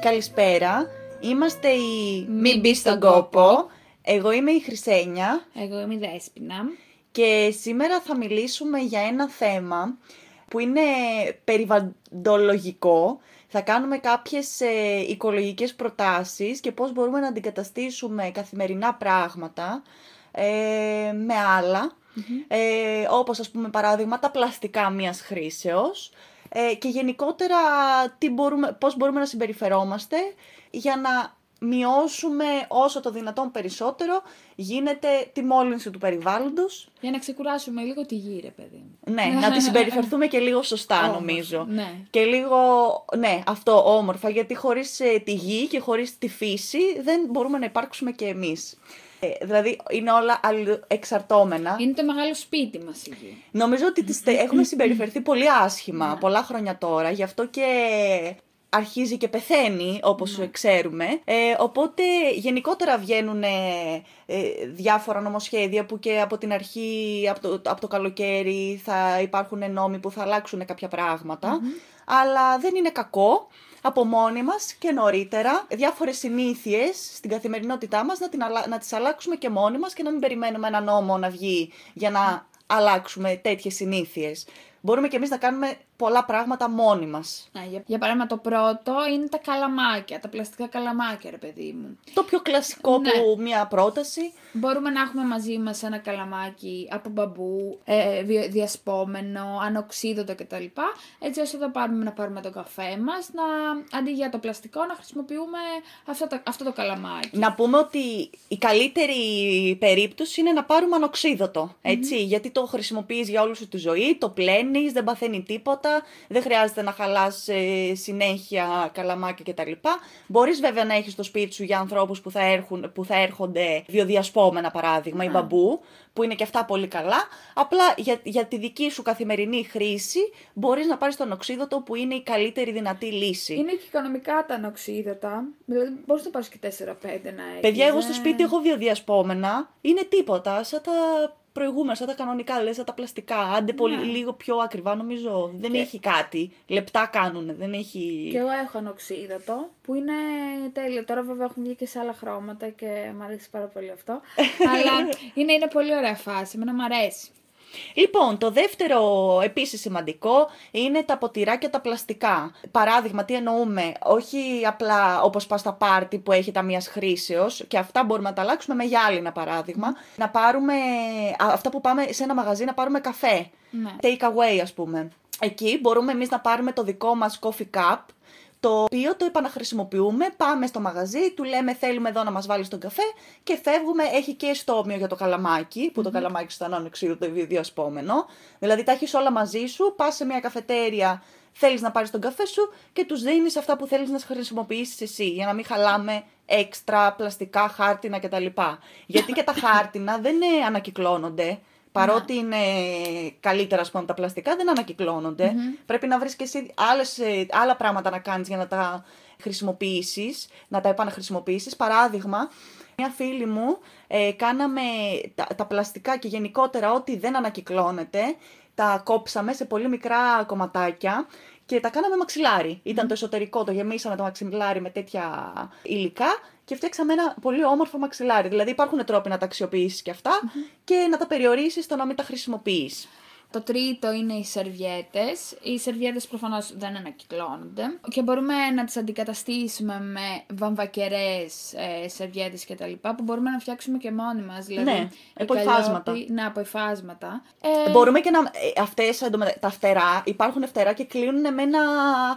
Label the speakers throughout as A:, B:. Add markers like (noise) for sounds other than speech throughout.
A: Καλησπέρα. Είμαστε οι
B: Μην μπεις στον κόπο.
A: Εγώ είμαι η Χρυσένια
B: Εγώ είμαι η Δέσποινα.
A: και σήμερα θα μιλήσουμε για ένα θέμα που είναι περιβαλλοντολογικό. Θα κάνουμε κάποιες ε, οικολογικές προτάσεις και πώς μπορούμε να αντικαταστήσουμε καθημερινά πράγματα ε, με άλλα. Ε, όπως ας πούμε παράδειγμα τα πλαστικά μίας χρήσεως ε, και γενικότερα τι μπορούμε, πώς μπορούμε να συμπεριφερόμαστε για να μειώσουμε όσο το δυνατόν περισσότερο γίνεται τη μόλυνση του περιβάλλοντος.
B: Για να ξεκουράσουμε λίγο τη γη, ρε παιδί μου.
A: Ναι, να τη συμπεριφερθούμε και λίγο σωστά
B: Όμορφα,
A: νομίζω.
B: ναι.
A: Και λίγο, ναι, αυτό όμορφα, γιατί χωρίς ε, τη γη και χωρίς τη φύση δεν μπορούμε να υπάρξουμε και εμείς. Ε, δηλαδή είναι όλα εξαρτώμενα.
B: Είναι το μεγάλο σπίτι μας η γη.
A: Νομίζω ότι τις, τε- έχουμε συμπεριφερθεί πολύ άσχημα πολλά χρόνια τώρα, γι' αυτό και αρχίζει και πεθαίνει, όπως ξέρουμε. Ε, οπότε γενικότερα βγαίνουν ε, ε, διάφορα νομοσχέδια που και από την αρχή, από το, από το καλοκαίρι θα υπάρχουν νόμοι που θα αλλάξουν κάποια πράγματα. Αλλά δεν είναι κακό από μόνοι μας και νωρίτερα διάφορες συνήθειες στην καθημερινότητά μας να, την, αλλα- να τις αλλάξουμε και μόνοι μας και να μην περιμένουμε ένα νόμο να βγει για να αλλάξουμε τέτοιες συνήθειες. Μπορούμε και εμείς να κάνουμε πολλά πράγματα μόνοι μας.
B: Να, για, για παράδειγμα, το πρώτο είναι τα καλαμάκια, τα πλαστικά καλαμάκια, ρε παιδί μου.
A: Το πιο κλασικό
B: Ναι.
A: που μια πρόταση.
B: Μπορούμε να έχουμε μαζί μας ένα καλαμάκι από μπαμπού, ε, δια- διασπόμενο, ανοξίδωτο κτλ. Έτσι ώστε όταν πάρουμε να πάρουμε τον καφέ μας, να, αντί για το πλαστικό να χρησιμοποιούμε αυτό το, αυτό το καλαμάκι.
A: Να πούμε ότι η καλύτερη περίπτωση είναι να πάρουμε ανοξίδωτο, έτσι, γιατί το χρησιμοποιείς για όλη σου τη ζωή, το πλένεις, δεν παθαίνει τίποτα, δεν χρειάζεται να χαλάς ε, συνέχεια καλαμάκια κτλ. Μπορείς βέβαια να έχεις στο σπίτι σου για ανθρώπους που θα, έρχουν, που θα έρχονται βιοδιασπόμενα παράδειγμα, ή μπαμπού, που είναι και αυτά πολύ καλά. Απλά για, για τη δική σου καθημερινή χρήση μπορείς να πάρεις το ανοξίδωτο που είναι η καλύτερη δυνατή λύση.
B: Είναι και οικονομικά τα ανοξίδωτα. Δηλαδή, μπορείς να πάρεις και 4-5 να έχεις.
A: Παιδιά, εγώ στο σπίτι έχω βιοδιασπόμενα. Είναι τίποτα. Σαν τα προηγούμενα, σαν τα κανονικά, λες, σαν τα πλαστικά. Άντε πολύ,
B: Ναι.
A: λίγο πιο ακριβά, νομίζω. Δεν έχει κάτι. Λεπτά κάνουν. Δεν έχει.
B: Και εγώ έχω ανοξίδωτο που είναι τέλειο. Τώρα βέβαια έχουν βγει και σε άλλα χρώματα και μου αρέσει πάρα πολύ αυτό. (laughs) Αλλά είναι, είναι πολύ ωραία φάση. Εμένα μου αρέσει.
A: Λοιπόν, το δεύτερο επίσης σημαντικό είναι τα ποτηρά και τα πλαστικά. Παράδειγμα, τι εννοούμε, όχι απλά όπως πας στα πάρτι που έχει τα μίας χρήσεως και αυτά μπορούμε να τα αλλάξουμε με γυάλινα παράδειγμα. Να πάρουμε, α, αυτά που πάμε σε ένα μαγαζί να πάρουμε καφέ,
B: Ναι.
A: take away ας πούμε. Εκεί μπορούμε εμείς να πάρουμε το δικό μας coffee cup, το οποίο το επαναχρησιμοποιούμε, πάμε στο μαγαζί, του λέμε θέλουμε εδώ να μας βάλεις τον καφέ και φεύγουμε, έχει και στόμιο για το καλαμάκι, που το καλαμάκι σου θα είναι ανεξίδωτο ή διασπόμενο. Δηλαδή τα έχεις όλα μαζί σου, πας σε μια καφετέρια, θέλεις να πάρεις τον καφέ σου και τους δίνεις αυτά που θέλεις να χρησιμοποιήσεις εσύ, για να μην χαλάμε έξτρα πλαστικά, χάρτινα κτλ. Γιατί και τα χάρτινα δεν ε, ανακυκλώνονται. Παρότι είναι καλύτερα ας πούμε, από τα πλαστικά, δεν ανακυκλώνονται. Πρέπει να βρεις και εσύ άλλες, ε, άλλα πράγματα να κάνεις για να τα χρησιμοποιήσεις, να τα επαναχρησιμοποιήσεις. Παράδειγμα, μια φίλη μου ε, κάναμε τα, τα πλαστικά και γενικότερα ό,τι δεν ανακυκλώνεται, τα κόψαμε σε πολύ μικρά κομματάκια και τα κάναμε μαξιλάρι. Ήταν το εσωτερικό, το γεμίσαμε το μαξιλάρι με τέτοια υλικά και φτιάξαμε ένα πολύ όμορφο μαξιλάρι. Δηλαδή υπάρχουν τρόποι να τα αξιοποιήσεις και αυτα και να τα περιορίσεις στο να μην τα χρησιμοποιείς.
B: Το τρίτο είναι οι σερβιέτες. Οι σερβιέτες προφανώς δεν ανακυκλώνονται και μπορούμε να τις αντικαταστήσουμε με βαμβακερές ε, σερβιέτες και τα λοιπά που μπορούμε να φτιάξουμε και μόνοι μας. Δηλαδή,
A: Ναι,
B: η
A: από υφάσματα.
B: καλλιόπη- Ναι, από υφάσματα. Ε,
A: Μπορούμε και να. Ε, αυτές, εντωμετα- τα φτερά, υπάρχουν φτερά και κλείνουν με ένα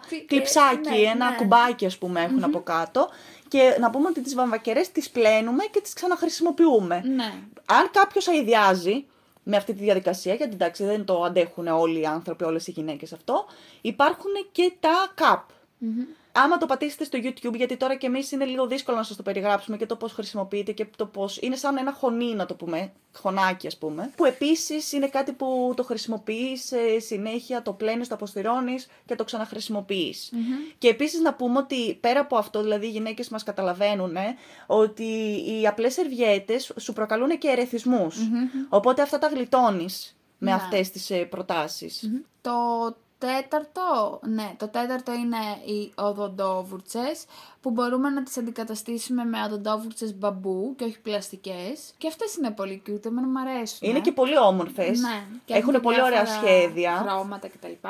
B: Τι-
A: κλειψάκι,
B: ε, ναι,
A: ένα
B: ναι.
A: κουμπάκι, ας πούμε, εχουν από κάτω. Και να πούμε ότι τις βαμβακερές τις πλένουμε και τις ξαναχρησιμοποιούμε.
B: Ναι.
A: Αν κάποιος αειδιάζει με αυτή τη διαδικασία, γιατί εντάξει δεν το αντέχουν όλοι οι άνθρωποι, όλες οι γυναίκες αυτό, υπάρχουν και τα cup. Άμα το πατήσετε στο YouTube, γιατί τώρα και εμείς είναι λίγο δύσκολο να σας το περιγράψουμε και το πώς χρησιμοποιείται και το πώς. Είναι σαν ένα χωνί, να το πούμε. Χωνάκι, ας πούμε. Που επίσης είναι κάτι που το χρησιμοποιείς συνέχεια, το πλένεις, το αποστηρώνεις και το ξαναχρησιμοποιει Και επίσης να πούμε ότι πέρα από αυτό, δηλαδή οι γυναίκες μας καταλαβαίνουν ε, ότι οι απλές σερβιέτες σου προκαλούν και ερεθισμούς. Οπότε αυτά τα γλιτώνεις με
B: Ναι.
A: αυτές τις ε, προτάσεις.
B: Το τέταρτο, ναι, το τέταρτο είναι οι οδοντόβουρτσες που μπορούμε να τις αντικαταστήσουμε με οδοντόβουρτσες μπαμπού και όχι πλαστικές. Και αυτές είναι πολύ cute, εμένα μου αρέσουν.
A: Είναι και πολύ όμορφες.
B: Ναι, και
A: Έχουν πολύ ωραία
B: διάφορα
A: σχέδια.
B: Χρώματα κτλ.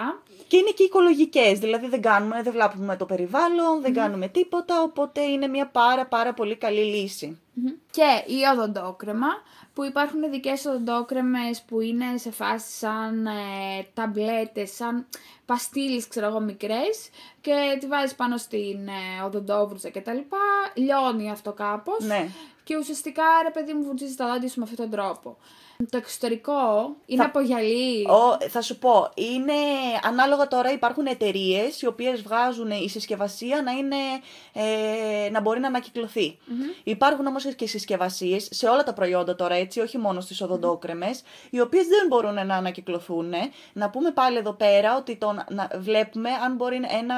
A: Και είναι και οικολογικές, δηλαδή δεν κάνουμε, δεν βλάπτουμε το περιβάλλον, δεν κάνουμε τίποτα, οπότε είναι μια πάρα πάρα πολύ καλή λύση.
B: Μμμ. Και η οδοντόκρεμα, που υπάρχουν ειδικέ οδοντόκρεμες που είναι σε φάση σαν ε, ταμπλέτες, σαν παστίλες ξέρω εγώ μικρές και τη βάζεις πάνω στην ε, οδοντόβουρτσα και τα λοιπά, λιώνει αυτό κάπως
A: Ναι.
B: και ουσιαστικά ρε παιδί μου βουτζίζεις τα δόντια σου με αυτόν τον τρόπο. Το εξωτερικό είναι από γυαλί.
A: Ο, θα σου πω, είναι ανάλογα τώρα υπάρχουν εταιρείες οι οποίες βγάζουν η συσκευασία να, είναι, ε, να μπορεί να ανακυκλωθει Υπάρχουν όμως και συσκευασίες σε όλα τα προϊόντα τώρα έτσι, όχι μόνο στις οδοντόκρεμες, οι οποίες δεν μπορούν να ανακυκλωθούν. Να πούμε πάλι εδώ πέρα ότι το, να- να βλέπουμε αν μπορεί ένα,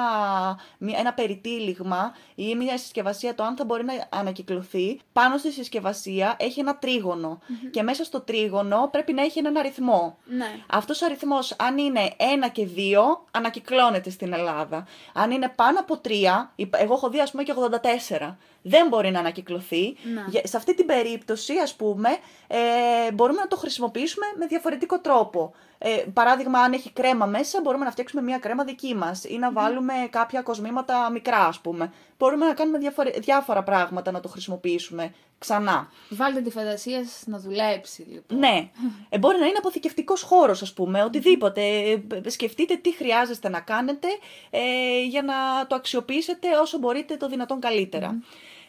A: μια- ένα περιτύλιγμα ή μια συσκευασία το αν θα μπορεί να ανακυκλωθεί. Πάνω στη συσκευασία έχει ένα τρίγωνο και μέσα στο τρίγωνο πρέπει να έχει έναν αριθμό.
B: Ναι.
A: Αυτός ο αριθμός, αν είναι 1 και 2, ανακυκλώνεται στην Ελλάδα. Αν είναι πάνω από 3, υπ- εγώ έχω δει ας πούμε και 84, δεν μπορεί να ανακυκλωθεί.
B: Να.
A: Για- Σε αυτή την περίπτωση, ας πούμε, ε, μπορούμε να το χρησιμοποιήσουμε με διαφορετικό τρόπο. Ε, παράδειγμα, αν έχει κρέμα μέσα, μπορούμε να φτιάξουμε μια κρέμα δική μας ή να βάλουμε κάποια κοσμήματα μικρά, ας πούμε. Μπορούμε να κάνουμε διαφορε- διάφορα πράγματα να το χρησιμοποιήσουμε ξανά.
B: Βάλτε τη φαντασία σας να δουλέψει λοιπόν.
A: Ναι. (laughs) Ε, μπορεί να είναι αποθηκευτικός χώρος, ας πούμε, οτιδήποτε. Ε, Σκεφτείτε τι χρειάζεστε να κάνετε ε, για να το αξιοποιήσετε όσο μπορείτε το δυνατόν καλύτερα.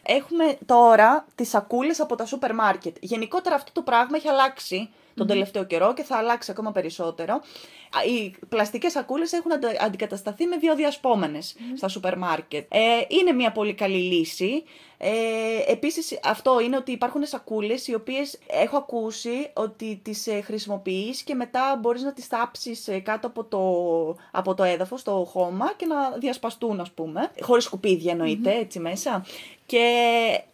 A: Έχουμε τώρα τις σακούλες από τα σούπερ μάρκετ. Γενικότερα αυτό το πράγμα έχει αλλάξει τον τελευταίο καιρό και θα αλλάξει ακόμα περισσότερο. Α, Οι πλαστικές σακούλες έχουν αντα- αντικατασταθεί με βιοδιασπόμενες στα σούπερ μάρκετ. Ε, είναι μια πολύ καλή λύση. Ε, επίσης αυτό είναι ότι υπάρχουν σακούλες οι οποίες έχω ακούσει ότι τις ε, χρησιμοποιείς και μετά μπορείς να τις τάψεις ε, κάτω από το, από το έδαφος, το χώμα και να διασπαστούν ας πούμε. Χωρίς σκουπίδια εννοείται, έτσι μέσα. Και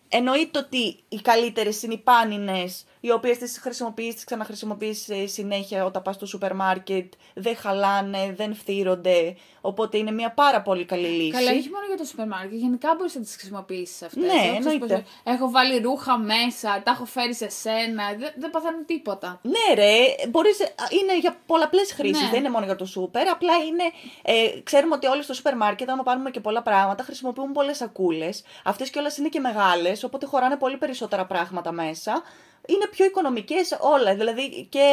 A: εννοείται ότι οι καλύτερες είναι οι πάνινες, οι οποίες τις χρησιμοποιείς, τις ξαναχρησιμοποιείς ε, συνέχεια όταν πας στο σούπερ μάρκετ, δεν χαλάνε, δεν φθύρονται, οπότε είναι μια πάρα πολύ καλή λύση.
B: Καλά, όχι μόνο για το σούπερ μάρκετ. Γενικά μπορείς να τις χρησιμοποιήσεις αυτές.
A: Ναι, εννοείται.
B: Έχω βάλει ρούχα μέσα, τα έχω φέρει σε σένα. Δεν, δεν παθαίνουν τίποτα.
A: Ναι, ρε, μπορείς, α, είναι για πολλαπλές χρήσεις,
B: Ναι.
A: δεν είναι μόνο για το σούπερ. Απλά είναι. Ε, ξέρουμε ότι όλοι στο σούπερ μάρκετ, άμα πάρουμε και πολλά πράγματα, χρησιμοποιούν πολλές σακούλες. Αυτές κιόλας είναι και μεγάλες, οπότε χωράνε πολύ περισσότερα πράγματα μέσα. Είναι πιο οικονομικές όλα. Δηλαδή και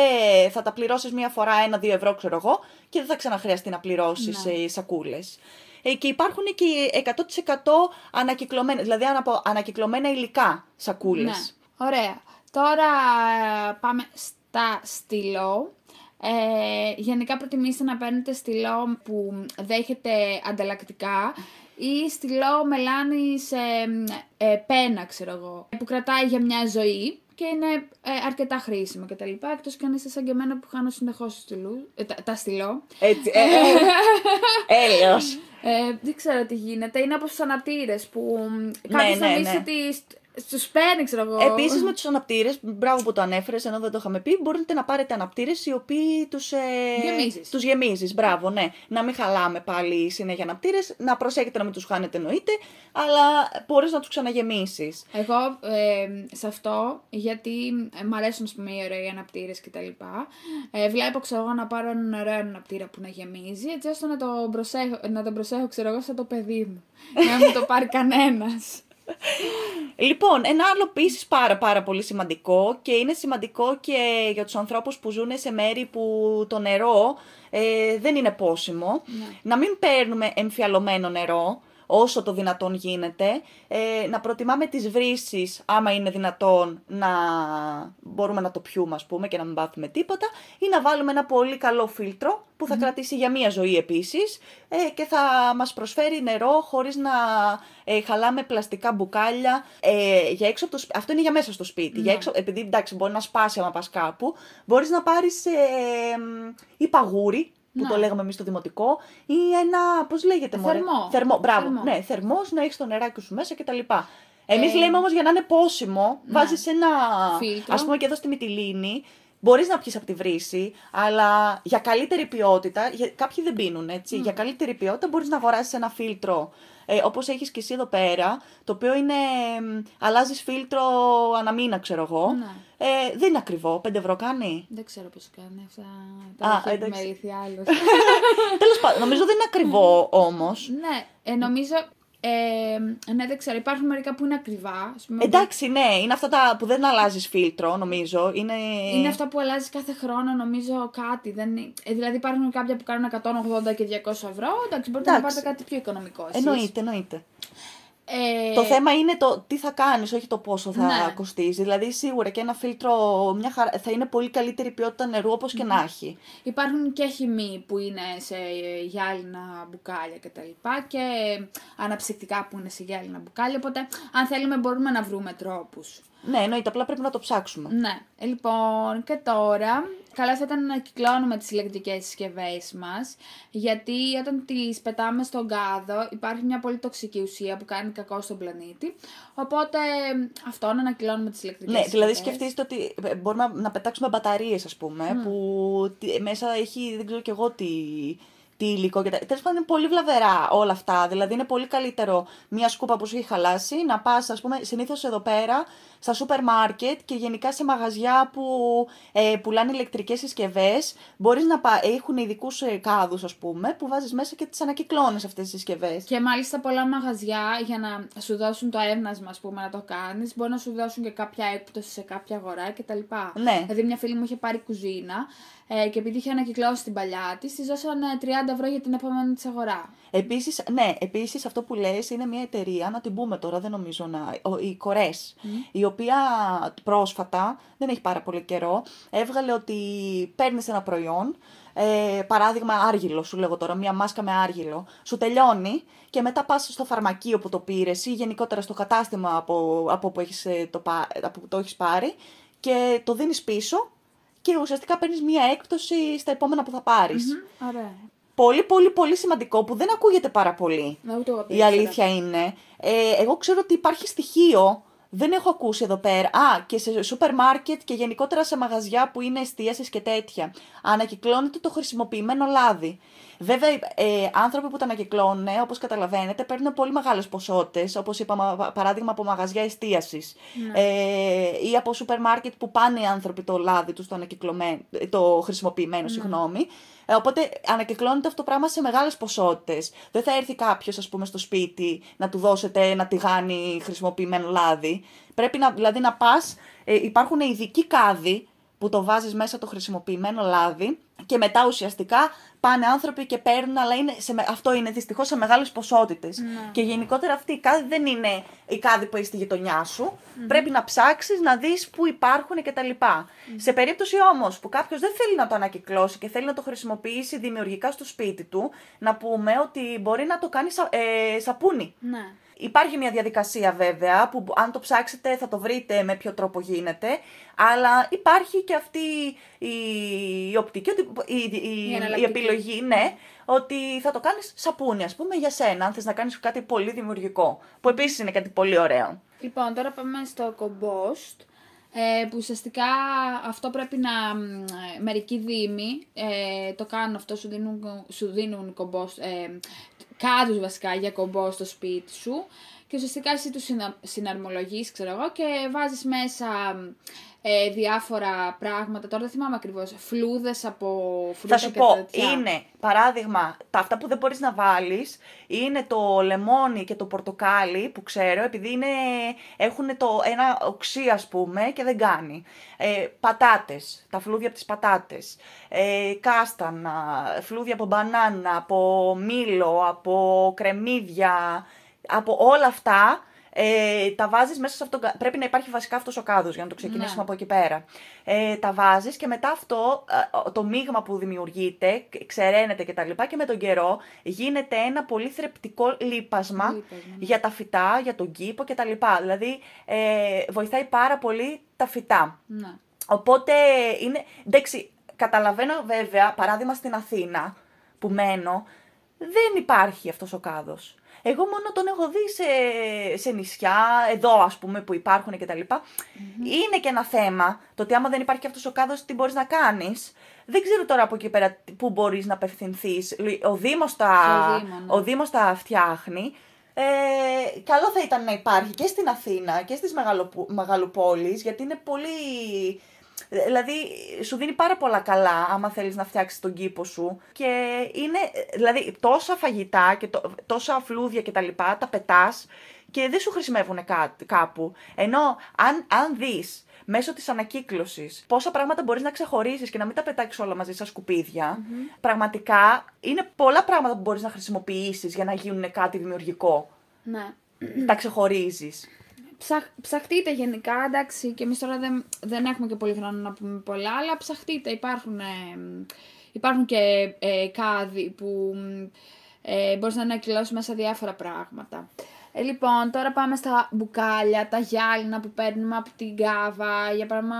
A: θα τα πληρώσεις μία φορά ένα-δύο ευρώ, ξέρω εγώ, και δεν θα ξαναχρειαστεί να πληρώσεις
B: Ναι.
A: ε, σακούλες. Ε, και υπάρχουν και 100% ανακυκλωμένα, δηλαδή αναπο- ανακυκλωμένα υλικά σακούλες.
B: Ναι. Ωραία. Τώρα ε, πάμε στα στυλό. Ε, γενικά προτιμήστε να παίρνετε στυλό που δέχεται ανταλλακτικά ή στυλό μελάνι σε ε, πένα, ξέρω εγώ, που κρατάει για μια ζωή και είναι ε, αρκετά χρήσιμο κτλ. Εκτός και αν είστε σαν και εμένα που χάνω συνεχώς στυλού, ε, τα, τα στυλό.
A: Έτσι, ε, ε, (laughs) έλεος.
B: Ε, δεν ξέρω τι γίνεται. Είναι όπως τους αναπτήρες που κάποιος
A: ναι,
B: θα
A: ναι.
B: νομίζει ότι στ- στους παίρνει, ξέρω εγώ.
A: Επίσης με τους αναπτήρες, μπράβο που το ανέφερες, ενώ δεν το είχαμε πει, μπορείτε να πάρετε αναπτήρες οι οποίοι τους. Ε,
B: Γεμίζεις.
A: Τους γεμίζεις, μπράβο, ναι. Να μην χαλάμε πάλι συνέχεια αναπτήρες, να προσέχετε να μην τους χάνετε εννοείται, αλλά μπορείς να τους ξαναγεμίσεις.
B: Εγώ ε, σε αυτό, γιατί ε, μ' αρέσουν ας πούμε, οι ωραίοι αναπτήρες κτλ. Ε, βλέπω ξέρω εγώ να πάρω έναν ωραίο αναπτήρα που να γεμίζει, έτσι ώστε να τον προσέχω, να τον προσέχω ξέρω εγώ σαν το παιδί μου. να μην το πάρει κανένας.
A: Λοιπόν, ένα άλλο επίσης πάρα πάρα πολύ σημαντικό και είναι σημαντικό και για τους ανθρώπους που ζουν σε μέρη που το νερό ε, δεν είναι πόσιμο. Να μην παίρνουμε εμφιαλωμένο νερό όσο το δυνατόν γίνεται. Ε, να προτιμάμε τις βρύσεις άμα είναι δυνατόν να μπορούμε να το πιούμε ας πούμε και να μην πάθουμε τίποτα ή να βάλουμε ένα πολύ καλό φίλτρο που θα κρατήσει για μία ζωή επίσης ε, και θα μας προσφέρει νερό χωρίς να ε, χαλάμε πλαστικά μπουκάλια ε, για έξω από το σπίτι. Αυτό είναι για μέσα στο σπίτι. Για έξω, επειδή εντάξει μπορεί να σπάσει άμα πας κάπου, μπορείς να πάρεις ε, μ, ή παγούρι που
B: Να.
A: το λέγαμε εμείς στο δημοτικό, ή ένα. Πώς λέγεται, μωρέ;
B: Θερμό.
A: Θερμό, μπράβο.
B: Θερμό.
A: Ναι, θερμός να έχεις το νεράκι σου μέσα κτλ. Εμείς
B: Ε,
A: λέμε όμως για να είναι πόσιμο,
B: ναι.
A: βάζεις ένα.
B: Φίλτρο.
A: Α πούμε και εδώ στη Μυτιλίνη, Μπορείς να πιεις από τη βρύση, αλλά για καλύτερη ποιότητα. για- Κάποιοι δεν πίνουν, έτσι. Για καλύτερη ποιότητα μπορείς να αγοράσεις ένα φίλτρο. Ε, Όπως έχεις και εσύ εδώ πέρα, το οποίο είναι. Αλλάζεις φίλτρο ανά μήνα, ξέρω εγώ.
B: Ναι.
A: Ε, δεν είναι ακριβό. 5 ευρώ κάνει.
B: Δεν ξέρω πώς κάνει αυτά.
A: Α,
B: Τα έχει
A: εντάξει.
B: επιμεληθεί άλλος. (laughs)
A: Τέλος πάντων, νομίζω δεν είναι ακριβό όμως.
B: ναι, ε, νομίζω. Ε, ναι, δεν ξέρω. Υπάρχουν μερικά που είναι ακριβά. Ας πούμε,
A: Εντάξει, ναι, είναι αυτά τα που δεν αλλάζεις φίλτρο, νομίζω. Είναι,
B: Είναι αυτά που αλλάζεις κάθε χρόνο, νομίζω κάτι. Δεν... είναι- Ε, δηλαδή υπάρχουν κάποια που κάνουν 180 και 200 ευρώ. Εντάξει, μπορείτε να
A: Εντάξει.
B: πάρετε κάτι πιο οικονομικό. Εσείς.
A: Εννοείται, εννοείται.
B: Ε,
A: Το θέμα είναι το τι θα κάνεις, όχι το πόσο θα
B: Ναι.
A: κοστίζει. Δηλαδή, σίγουρα και ένα φίλτρο μια χαρά, θα είναι πολύ καλύτερη ποιότητα νερού όπως και να έχει.
B: Υπάρχουν και χυμοί που είναι σε γυάλινα μπουκάλια κτλ. Και, και αναψυκτικά που είναι σε γυάλινα μπουκάλια. Οπότε, αν θέλουμε, μπορούμε να βρούμε τρόπους.
A: Ναι, εννοείται, απλά πρέπει να το ψάξουμε.
B: Ναι, ε, λοιπόν, και τώρα καλό θα ήταν να κυκλώνουμε τις ηλεκτρικές συσκευές μας, γιατί όταν τις πετάμε στον κάδο υπάρχει μια πολύ τοξική ουσία που κάνει κακό στον πλανήτη, οπότε αυτό να ανακυκλώνουμε τις ηλεκτρικές
A: Ναι, δηλαδή
B: συσκευές.
A: σκεφτείτε ότι ε, μπορούμε να- να πετάξουμε μπαταρίες, ας πούμε, που τι- μέσα έχει δεν ξέρω κι εγώ τι, τι υλικό. Τέλος πάντων είναι πολύ βλαβερά όλα αυτά. Δηλαδή είναι πολύ καλύτερο μια σκούπα που σου έχει χαλάσει να πας, ας πούμε, συνήθως εδώ πέρα στα σούπερ μάρκετ και γενικά σε μαγαζιά που ε, πουλάνε ηλεκτρικές συσκευές. Μπορείς να πα, έχουν ειδικούς ε, κάδους, ας πούμε, που βάζεις μέσα και τις ανακυκλώνεις αυτές τις συσκευές.
B: Και μάλιστα πολλά μαγαζιά για να σου δώσουν το έβνασμα, ας πούμε, να το κάνεις, μπορεί να σου δώσουν και κάποια έκπτωση σε κάποια αγορά κτλ.
A: Ναι.
B: Δηλαδή μια φίλη μου είχε πάρει κουζίνα ε, και επειδή είχε ανακυκλώσει την παλιά της, της δώσανε 30 ευρώ για την επόμενη της αγορά.
A: Επίσης, ναι, επίσης αυτό που λες είναι μια εταιρεία, να την πούμε τώρα, δεν νομίζω να... ο- Η Κορές, η οποία πρόσφατα, δεν έχει πάρα πολύ καιρό, έβγαλε ότι παίρνεις ένα προϊόν, ε, παράδειγμα άργυλο, σου λέγω τώρα, μια μάσκα με άργυλο, σου τελειώνει και μετά πας στο φαρμακείο που το πήρες ή γενικότερα στο κατάστημα από, από, που, έχεις, ε, το, πα- από που το έχεις πάρει και το δίνεις πίσω και ουσιαστικά παίρνεις μια έκπτωση στα επόμενα που θα πάρεις.
B: Ωραία.
A: Πολύ, πολύ, πολύ σημαντικό που δεν ακούγεται πάρα πολύ.
B: Να ούτε εγώ το
A: Η
B: ήξερα.
A: αλήθεια είναι. Ε, εγώ ξέρω ότι υπάρχει στοιχείο. Δεν έχω ακούσει εδώ πέρα. Α, και σε σούπερ μάρκετ και γενικότερα σε μαγαζιά που είναι εστίαση και τέτοια. Ανακυκλώνεται το χρησιμοποιημένο λάδι. Βέβαια, ε, άνθρωποι που τα ανακυκλώνουν, όπως καταλαβαίνετε, παίρνουν πολύ μεγάλες ποσότητες. Όπως είπαμε, πα- παράδειγμα από μαγαζιά εστίασης. Ε, ή από σούπερ μάρκετ που πάνε οι άνθρωποι το λάδι τους, το, ανακυκλωμένο- το χρησιμοποιημένο, συγγνώμη. Ε, οπότε ανακυκλώνεται αυτό το πράγμα σε μεγάλες ποσότητες. Δεν θα έρθει κάποιος, ας πούμε, στο σπίτι να του δώσετε ένα τηγάνι χρησιμοποιημένο λάδι. Πρέπει να, δηλαδή να πας. Ε, υπάρχουν ειδικοί κάδοι που το βάζεις μέσα το χρησιμοποιημένο λάδι και μετά ουσιαστικά πάνε άνθρωποι και παίρνουν, αλλά είναι σε, με- αυτό είναι δυστυχώς σε μεγάλες ποσότητες. Και γενικότερα αυτή η κάδη δεν είναι η κάδη που έχει στη γειτονιά σου. Πρέπει να ψάξεις, να δεις πού υπάρχουν κτλ. Σε περίπτωση όμως που κάποιος δεν θέλει να το ανακυκλώσει και θέλει να το χρησιμοποιήσει δημιουργικά στο σπίτι του, να πούμε ότι μπορεί να το κάνει σα, ε, σαπούνι.
B: Ναι.
A: Υπάρχει μια διαδικασία βέβαια που αν το ψάξετε θα το βρείτε με ποιο τρόπο γίνεται, αλλά υπάρχει και αυτή η, η οπτική, ότι- η, η,
B: Η
A: η,
B: εναλλακτική.
A: επιλογή, ναι, ότι θα το κάνεις σαπούνι, ας πούμε, για σένα, αν θες να κάνεις κάτι πολύ δημιουργικό, που επίσης είναι κάτι πολύ ωραίο.
B: Λοιπόν, τώρα πάμε στο compost. Ε, που ουσιαστικά αυτό πρέπει να. μ, ε, Μερικοί δήμοι ε, το κάνουν αυτό, σου δίνουν, σου δίνουν compost, ε, κάδους βασικά για compost στο σπίτι σου και ουσιαστικά εσύ τους συνα, συναρμολογείς, ξέρω εγώ, και βάζεις μέσα ε, διάφορα πράγματα, τώρα δεν θυμάμαι ακριβώς, φλούδες από φρούτα
A: Θα σου
B: και
A: πω,
B: τέτοια.
A: είναι παράδειγμα, τα αυτά που δεν μπορείς να βάλεις είναι το λεμόνι και το πορτοκάλι που ξέρω, επειδή είναι, έχουν το, ένα οξύ ας πούμε και δεν κάνει. Ε, πατάτες, τα φλούδια από τις πατάτες, ε, κάστανα, φλούδια από μπανάνα, από μήλο, από κρεμμύδια, από όλα αυτά ε, τα βάζεις μέσα σε αυτό. Πρέπει να υπάρχει βασικά αυτός ο κάδος για να το ξεκινήσουμε
B: Ναι.
A: από εκεί πέρα. Ε, τα βάζεις και μετά αυτό, ε, το μείγμα που δημιουργείται, ξεραίνεται και τα λοιπά και με τον καιρό γίνεται ένα πολύ θρεπτικό λίπασμα,
B: Λίπασμα, ναι.
A: για τα φυτά, για τον κήπο και τα λοιπά. Δηλαδή ε, βοηθάει πάρα πολύ τα φυτά.
B: Ναι.
A: Οπότε είναι. Εντάξει, καταλαβαίνω βέβαια, παράδειγμα στην Αθήνα που μένω, δεν υπάρχει αυτός ο κάδος. Εγώ μόνο τον έχω δει σε, σε νησιά, εδώ ας πούμε που υπάρχουν και τα λοιπα Είναι και ένα θέμα το ότι άμα δεν υπάρχει αυτός ο κάδος, τι μπορείς να κάνεις. Δεν ξέρω τώρα από εκεί πέρα πού μπορείς να απευθυνθείς. Ο Δήμος τα,
B: Στο Δήμο, ναι.
A: ο τα φτιάχνει. Ε, καλό θα ήταν να υπάρχει και στην Αθήνα και στις μεγαλοπο- μεγαλοπόλεις γιατί είναι πολύ... Δηλαδή σου δίνει πάρα πολλά καλά άμα θέλεις να φτιάξεις τον κήπο σου και είναι δηλαδή τόσα φαγητά και τό- τόσα φλούδια και τα λοιπά τα πετάς και δεν σου χρησιμεύουν κά- κάπου. Ενώ αν, αν δεις μέσω της ανακύκλωσης πόσα πράγματα μπορείς να ξεχωρίσεις και να μην τα πετάξεις όλα μαζί σαν σκουπιδια πραγματικά είναι πολλά πράγματα που μπορείς να χρησιμοποιήσεις για να γίνουν κάτι δημιουργικό.
B: Ναι.
A: τα ξεχωρίζεις.
B: Ψαχ, ψαχτείτε γενικά, εντάξει, και εμείς τώρα δεν, δεν έχουμε και πολύ χρόνο να πούμε πολλά, αλλά ψαχτείτε. Υπάρχουν, ε, υπάρχουν και ε, κάδοι που ε, μπορείς να ανακυλώσεις μέσα διάφορα πράγματα. Ε, λοιπόν, τώρα πάμε στα μπουκάλια, τα γυάλινα που παίρνουμε από την κάβα, για παράδειγμα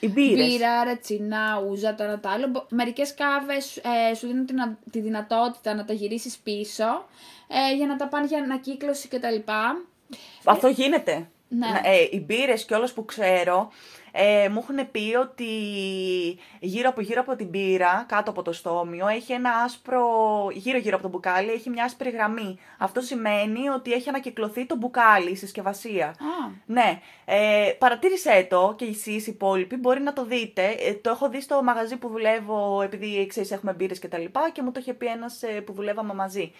A: Οι μπύρες.
B: μπύρα, ρετσινά, ούζα, το ένα το άλλο. Μπο- Μερικές κάβες ε, σου δίνουν την, α- τη δυνατότητα να τα γυρίσεις πίσω, ε, για να τα πάνε για ανακύκλωση κτλ.
A: Αυτό γίνεται.
B: Ναι.
A: Να- Ε, οι μπύρες και όλος που ξέρω ε, μου έχουν πει ότι γύρω από, γύρω από την μπύρα, κάτω από το στόμιο, έχει ένα άσπρο, γύρω γύρω από το μπουκάλι, έχει μια άσπρη γραμμή. Αυτό σημαίνει ότι έχει ανακυκλωθεί το μπουκάλι, η συσκευασία.
B: Α,
A: Ναι, ε, παρατήρησέ το και εσείς οι υπόλοιποι, μπορεί να το δείτε. Ε, το έχω δει στο μαγαζί που δουλεύω, επειδή ξέρεις έχουμε μπύρες και τα λοιπά και μου το είχε πει ένας ε, που δουλεύαμε μαζί.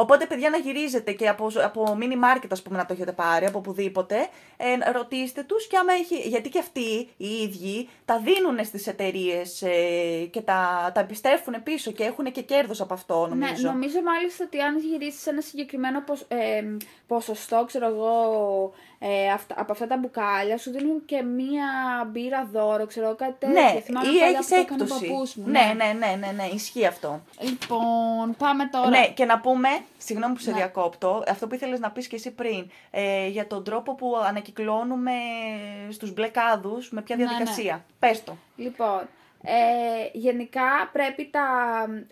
A: Οπότε, παιδιά, να γυρίζετε και από, από mini market, ας πούμε, να το έχετε πάρει, από οπουδήποτε, ε, ρωτήστε τους και άμα έχει, γιατί και αυτοί οι ίδιοι τα δίνουν στις εταιρείες ε, και τα, τα επιστρέφουν πίσω και έχουν και κέρδος από αυτό, νομίζω.
B: Ναι, νομίζω μάλιστα ότι αν γυρίσεις ένα συγκεκριμένο ποσ- ε, ποσοστό, ξέρω εγώ, ε, αυτά, από αυτά τα μπουκάλια, σου δίνουν και μία μπύρα δώρο, ξέρω εγώ, κάτι τέτοιο.
A: Ναι,
B: Θυμάμαι
A: ή
B: παλιά
A: έχεις
B: που το έκανε ο
A: έκπτωση.
B: παππούς μου,
A: ναι, ναι, ναι, ναι, ναι, ισχύει αυτό.
B: Λοιπόν, πάμε τώρα.
A: Ναι, και να πούμε, συγγνώμη που σε
B: Ναι.
A: διακόπτω, αυτό που ήθελες να πεις και εσύ πριν, ε, για τον τρόπο που ανακυκλώνουμε στους μπλε κάδους, με ποια
B: Ναι, ναι.
A: διαδικασία. Πες το.
B: Λοιπόν, ε, γενικά πρέπει τα,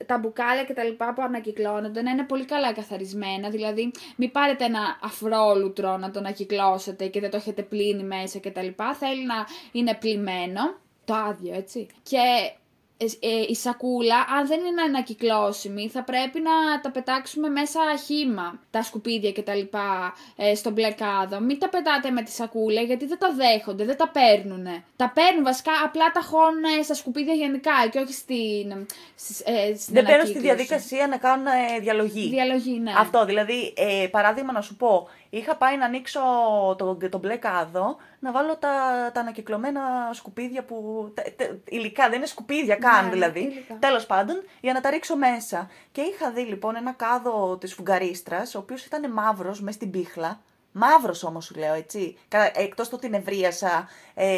B: τα μπουκάλια και τα λοιπά που ανακυκλώνονται να είναι πολύ καλά καθαρισμένα. Δηλαδή, μην πάρετε ένα αφρόλουτρο να το ανακυκλώσετε και δεν το έχετε πλύνει μέσα και τα λοιπά. Θέλει να είναι πλυμμένο, το άδειο, έτσι. Και ε, ε, η σακούλα, αν δεν είναι ανακυκλώσιμη, θα πρέπει να τα πετάξουμε μέσα χύμα, τα σκουπίδια και τα λοιπά, ε, στον μπλε κάδο. Μην τα πετάτε με τη σακούλα, γιατί δεν τα δέχονται, δεν τα παίρνουν. Τα παίρνουν βασικά, απλά τα χώνουν ε, στα σκουπίδια γενικά και όχι στην, στις, ε, στην
A: Δεν μπαίνω στη
B: ανακύκλωση.
A: διαδικασία να κάνουν ε, διαλογή.
B: Διαλογή, ναι.
A: Αυτό, δηλαδή, ε, παράδειγμα να σου πω, είχα πάει να ανοίξω τον το μπλε κάδο, να βάλω τα, τα ανακυκλωμένα σκουπίδια που. τε- τε- υλικά, δεν είναι σκουπίδια καν
B: ναι,
A: δηλαδή.
B: υλικά.
A: Τέλος πάντων, για να τα ρίξω μέσα. Και είχα δει λοιπόν ένα κάδο της φουγγαρίστρας, ο οποίος ήταν μαύρος μες στην πίχλα. Μαύρος όμως σου λέω, έτσι. Εκτός το ότι νευρίασα ε,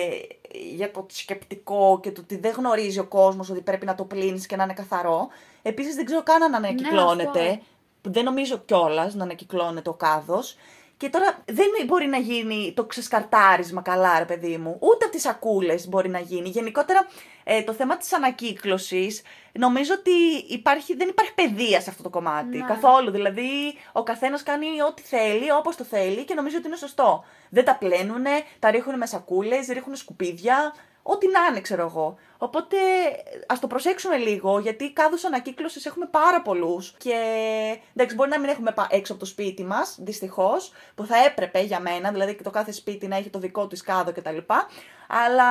A: για το σκεπτικό και το ότι δεν γνωρίζει ο κόσμος ότι πρέπει να το πλύνεις και να είναι καθαρό. Επίσης δεν ξέρω καν αν ανακυκλώνεται.
B: αυτό.
A: δεν νομίζω κιόλας να ανακυκλώνεται ο κάδος. Και τώρα δεν μπορεί να γίνει το ξεσκαρτάρισμα καλά, ρε παιδί μου. Ούτε από τις σακούλες μπορεί να γίνει. Γενικότερα ε, το θέμα της ανακύκλωσης νομίζω ότι υπάρχει, δεν υπάρχει παιδεία σε αυτό το κομμάτι.
B: Ναι.
A: Καθόλου. Δηλαδή ο καθένας κάνει ό,τι θέλει, όπως το θέλει και νομίζω ότι είναι σωστό. Δεν τα πλένουνε, τα ρίχνουν με σακούλες, ρίχνουν σκουπίδια. Ό,τι να είναι, ξέρω εγώ. Οπότε ας το προσέξουμε λίγο, γιατί κάδους ανακύκλωσης έχουμε πάρα πολλούς. Και εντάξει, μπορεί να μην έχουμε πα- έξω από το σπίτι μας, δυστυχώς, που θα έπρεπε για μένα, δηλαδή και το κάθε σπίτι να έχει το δικό της κάδο κτλ. Αλλά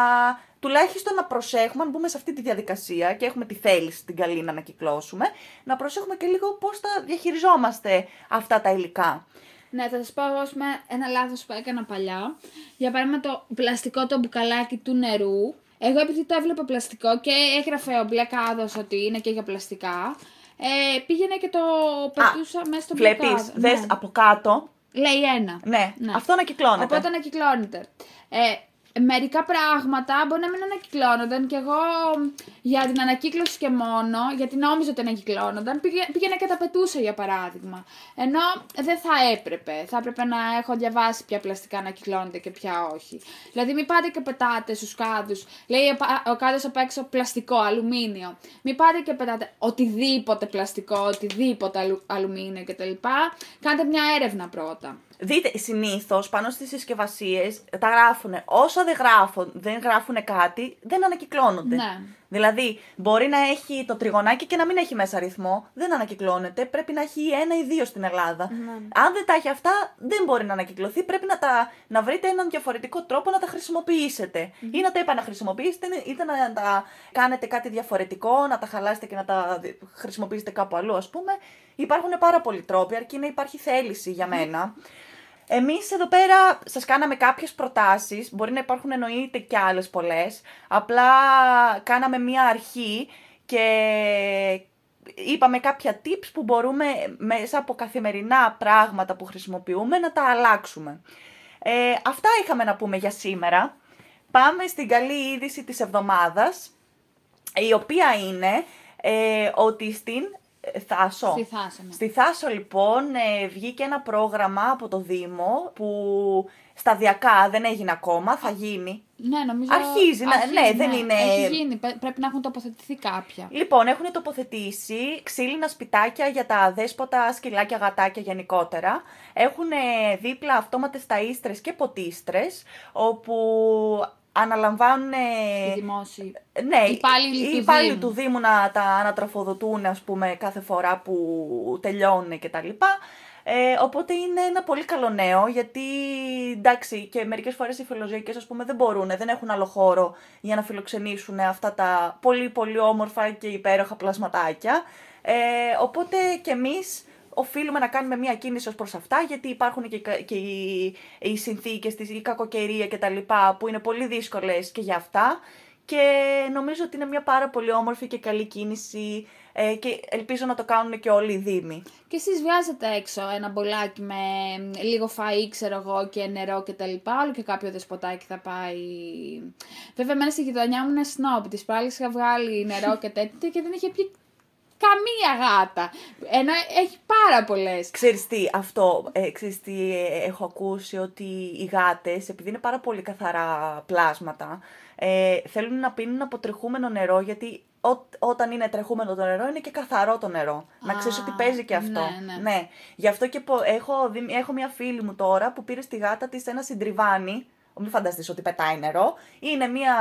A: τουλάχιστον να προσέχουμε, αν μπούμε σε αυτή τη διαδικασία και έχουμε τη θέληση την καλή να ανακυκλώσουμε, να προσέχουμε και λίγο πώς θα διαχειριζόμαστε αυτά τα υλικά.
B: Ναι, θα σας πω εγώ ας πούμε, ένα λάθος που έκανα παλιά. Για παράδειγμα, το πλαστικό το μπουκαλάκι του νερού. Εγώ επειδή το έβλεπα πλαστικό και έγραφε ο μπλε κάδος ότι είναι και για πλαστικά, ε, πήγαινε και το πετούσα μέσα στο μπλε
A: Βλέπεις,
B: κάδο.
A: δες
B: Ναι.
A: από κάτω.
B: Λέει ένα.
A: Ναι,
B: Ναι.
A: αυτό ανακυκλώνεται.
B: Οπότε ανακυκλώνεται. Ε, μερικά πράγματα μπορεί να μην ανακυκλώνονταν και εγώ για την ανακύκλωση και μόνο, γιατί νόμιζα ότι ανακυκλώνονταν, πήγαινα και τα πετούσα για παράδειγμα. Ενώ δεν θα έπρεπε. Θα έπρεπε να έχω διαβάσει ποια πλαστικά ανακυκλώνονται και ποια όχι. Δηλαδή μην πάτε και πετάτε στους κάδους. Λέει ο κάδος απ' έξω πλαστικό, αλουμίνιο. Μην πάτε και πετάτε οτιδήποτε πλαστικό, οτιδήποτε αλουμίνιο κτλ. Κάντε μια έρευνα πρώτα.
A: Δείτε, συνήθως πάνω στις συσκευασίες τα γράφουν. Όσο δεν γράφουν, δεν γράφουν κάτι, δεν ανακυκλώνονται.
B: Ναι.
A: Δηλαδή, μπορεί να έχει το τριγωνάκι και να μην έχει μέσα αριθμό. Δεν ανακυκλώνεται. Πρέπει να έχει ένα ή δύο στην Ελλάδα.
B: Ναι.
A: Αν δεν τα έχει αυτά, δεν μπορεί να ανακυκλωθεί. Πρέπει να, τα, να βρείτε έναν διαφορετικό τρόπο να τα χρησιμοποιήσετε. Ή να τα επαναχρησιμοποιήσετε, είτε να τα κάνετε κάτι διαφορετικό, να τα χαλάσετε και να τα χρησιμοποιήσετε κάπου αλλού, ας πούμε. Υπάρχουν πάρα πολλοί τρόποι, αρκεί να υπάρχει θέληση για μένα. Εμείς εδώ πέρα σας κάναμε κάποιες προτάσεις, μπορεί να υπάρχουν εννοείται και άλλες πολλές, απλά κάναμε μία αρχή και είπαμε κάποια tips που μπορούμε μέσα από καθημερινά πράγματα που χρησιμοποιούμε να τα αλλάξουμε. Ε, αυτά είχαμε να πούμε για σήμερα. Πάμε στην καλή είδηση της εβδομάδας, η οποία είναι ε, ότι στην Θάσο.
B: Στη Θάσο, ναι.
A: Στη Θάσο λοιπόν ε, βγήκε ένα πρόγραμμα από το Δήμο που σταδιακά δεν έγινε ακόμα, θα γίνει.
B: Ναι, νομίζω.
A: Αρχίζει, ναι, δεν είναι.
B: Έχει γίνει, πρέπει να έχουν τοποθετηθεί κάποια.
A: Λοιπόν, έχουν τοποθετήσει ξύλινα σπιτάκια για τα δέσποτα σκυλάκια, γατάκια γενικότερα. Έχουν δίπλα αυτόματες ταΐστρες και ποτίστρες, όπου αναλαμβάνουν.
B: Οι δημόσιοι.
A: Ναι,
B: οι υπάλληλοι,
A: οι
B: του,
A: υπάλληλοι
B: Δήμου.
A: του Δήμου να τα ανατροφοδοτούν, ας πούμε, κάθε φορά που τελειώνουν κτλ. Ε, οπότε είναι ένα πολύ καλό νέο, γιατί εντάξει και μερικές φορές οι φιλοζωικές ας πούμε δεν μπορούν, δεν έχουν άλλο χώρο για να φιλοξενήσουν αυτά τα πολύ πολύ όμορφα και υπέροχα πλασματάκια. Ε, οπότε και εμείς οφείλουμε να κάνουμε μια κίνηση ως προς αυτά, γιατί υπάρχουν και, και οι, οι συνθήκες της, η κακοκαιρία και τα λοιπά, που είναι πολύ δύσκολες και για αυτά. Και νομίζω ότι είναι μια πάρα πολύ όμορφη και καλή κίνηση ε, και ελπίζω να το κάνουν και όλοι οι Δήμοι.
B: Και εσείς βγάζετε έξω ένα μπολάκι με λίγο φαΐ, ξέρω εγώ, και νερό και τα λοιπά, όλο και κάποιο δεσποτάκι θα πάει. Βέβαια, εμένα στη γειτονιά μου είναι σνόπ, της πάλι είχα βγάλει νερό και τέτοια και δεν είχε πει καμία γάτα. Ενώ έχει πάρα πολλές.
A: Ξέρεις τι, αυτό, ε, ξέρεις τι, ε, έχω ακούσει ότι οι γάτες, επειδή είναι πάρα πολύ καθαρά πλάσματα, ε, θέλουν να πίνουν από τρεχούμενο νερό, γιατί ό, όταν είναι τρεχούμενο το νερό είναι και καθαρό το νερό. να ξέρεις ότι παίζει και αυτό.
B: Ναι, ναι.
A: Γι' αυτό και πο- έχω, δει- έχω μια φίλη μου τώρα που πήρε στη γάτα της ένα συντριβάνι, μην φανταστείς ότι πετάει νερό. Είναι μία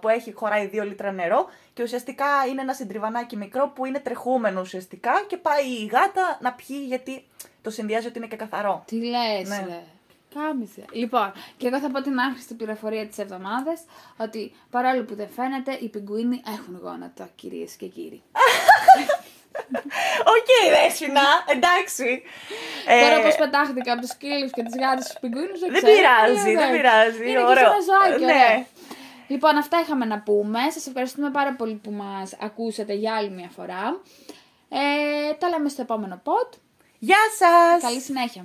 A: που έχει χωράει 2 λίτρα νερό και ουσιαστικά είναι ένα συντριβανάκι μικρό που είναι τρεχούμενο ουσιαστικά και πάει η γάτα να πιει γιατί το συνδυάζει ότι είναι και καθαρό.
B: Τι λες,
A: Ναι.
B: ρε. Κάμισε. Λοιπόν, και εγώ θα πω την άχρηστη πληροφορία της εβδομάδας ότι παρόλο που δεν φαίνεται, οι πιγκουίνοι έχουν γόνατα, κυρίες και κύριοι. (laughs)
A: Οκ, Δέσποινα, εντάξει. Ε,
B: Τώρα πώς πετάχτηκα από τους σκύλους και τις γάτες στους πιγκουίνου, δεν,
A: Δεν
B: ξέρω.
A: πειράζει,
B: Είναι
A: δεν
B: ωραίο.
A: πειράζει.
B: Είναι
A: ωραίο.
B: και σαν ζωάκι,
A: Ναι.
B: ωραία. Λοιπόν, αυτά είχαμε να πούμε. Σας ευχαριστούμε πάρα πολύ που μας ακούσατε για άλλη μια φορά. Ε, τα λέμε στο επόμενο pod.
A: Γεια σας!
B: Καλή συνέχεια.